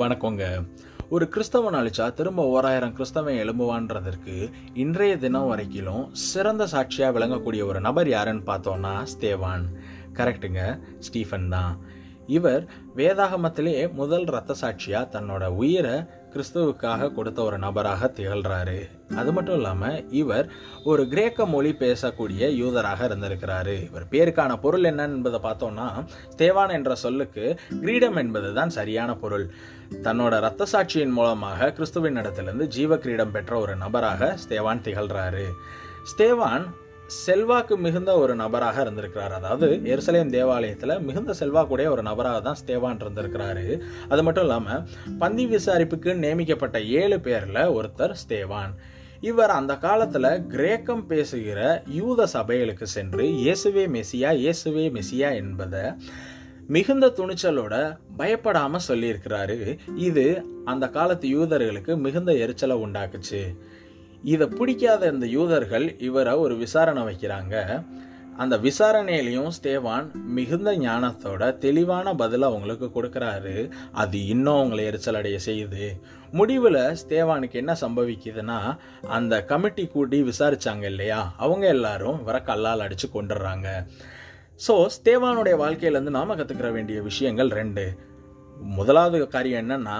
வணக்கங்க. ஒரு கிறிஸ்தவன் அழிச்சா திரும்ப ஓராயிரம் கிறிஸ்தவன் எழும்புவான்றதற்கு இன்றைய தினம் வரைக்கிலும் சிறந்த சாட்சியாக விளங்கக்கூடிய ஒரு நபர் யாருன்னு பார்த்தோன்னா ஸ்தேவான். கரெக்டுங்க ஸ்டீஃபன் தான். இவர் வேதாகமத்திலே முதல் ரத்த சாட்சியா தன்னோட உயிரை கிறிஸ்துவுக்காக கொடுத்த ஒரு நபராக திகழ்றாரு. அது மட்டும் இல்லாம இவர் ஒரு கிரேக்க மொழி பேசக்கூடிய யூதராக இருந்திருக்கிறாரு. இவர் பேருக்கான பொருள் என்ன என்பதை பார்த்தோம்னா தேவான் என்ற சொல்லுக்கு கிரீடம் என்பதுதான் சரியான பொருள். தன்னோட இரத்த சாட்சியின் மூலமாக கிறிஸ்துவின் இடத்திலிருந்து ஜீவ கிரீடம் பெற்ற ஒரு நபராக ஸ்தேவான் திகழ்றாரு. ஸ்தேவான் செல்வாக்கு மிகுந்த ஒரு நபராக இருந்திருக்கிறார். அதாவது எருசலேம் தேவாலயத்தில் மிகுந்த செல்வாக்குடைய ஒரு நபராக தான் ஸ்தேவான் இருந்திருக்கிறாரு. அது மட்டும் இல்லாமல் பந்தி விசாரிப்புக்கு நியமிக்கப்பட்ட ஏழு பேரில் ஒருத்தர் ஸ்தேவான் இவர் அந்த காலத்தில் கிரேக்கம் பேசுகிற யூத சபைகளுக்கு சென்று இயேசுவே மெசியா இயேசுவே மெசியா என்பதை மிகுந்த துணிச்சலோட பயப்படாம சொல்லியிருக்கிறாரு. இது அந்த காலத்து யூதர்களுக்கு மிகுந்த எரிச்சலை உண்டாக்குச்சு. இதை பிடிக்காத இந்த யூதர்கள் இவரை ஒரு விசாரணை வைக்கிறாங்க. அந்த விசாரணையிலையும் ஸ்டேவான் மிகுந்த ஞானத்தோட தெளிவான பதில் அவங்களுக்கு கொடுக்குறாரு. அது இன்னும் அவங்களை எரிச்சல் அடைய செய்யுது. முடிவில் ஸ்டேவானுக்கு என்ன சம்பவிக்குதுன்னா அந்த கமிட்டி கூட்டி விசாரிச்சாங்க இல்லையா? அவங்க எல்லாரும் இவரை கல்லால் அடித்து கொண்டுடுறாங்க ஸோ ஸ்டேவானுடைய வாழ்க்கையிலேருந்து நாம கற்றுக்கிற வேண்டிய விஷயங்கள் ரெண்டு. முதலாவது காரியம் என்னன்னா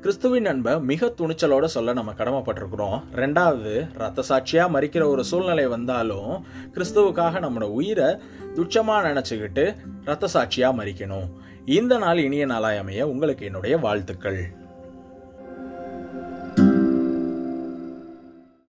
கிறிஸ்துவின் அன்பை மிக துணிச்சலோட சொல்ல நம்ம கடமைப்பட்டிருக்கிறோம். ரெண்டாவது ரத்த சாட்சியா மறிக்கிற ஒரு சூழ்நிலை வந்தாலும் கிறிஸ்துவுக்காக நம்மளோட உயிரை துச்சமா நினைச்சுக்கிட்டு ரத்த சாட்சியா மறிக்கணும் இந்த நாள் இனிய நாளாய் அமைய உங்களுக்கு என்னுடைய வாழ்த்துக்கள்.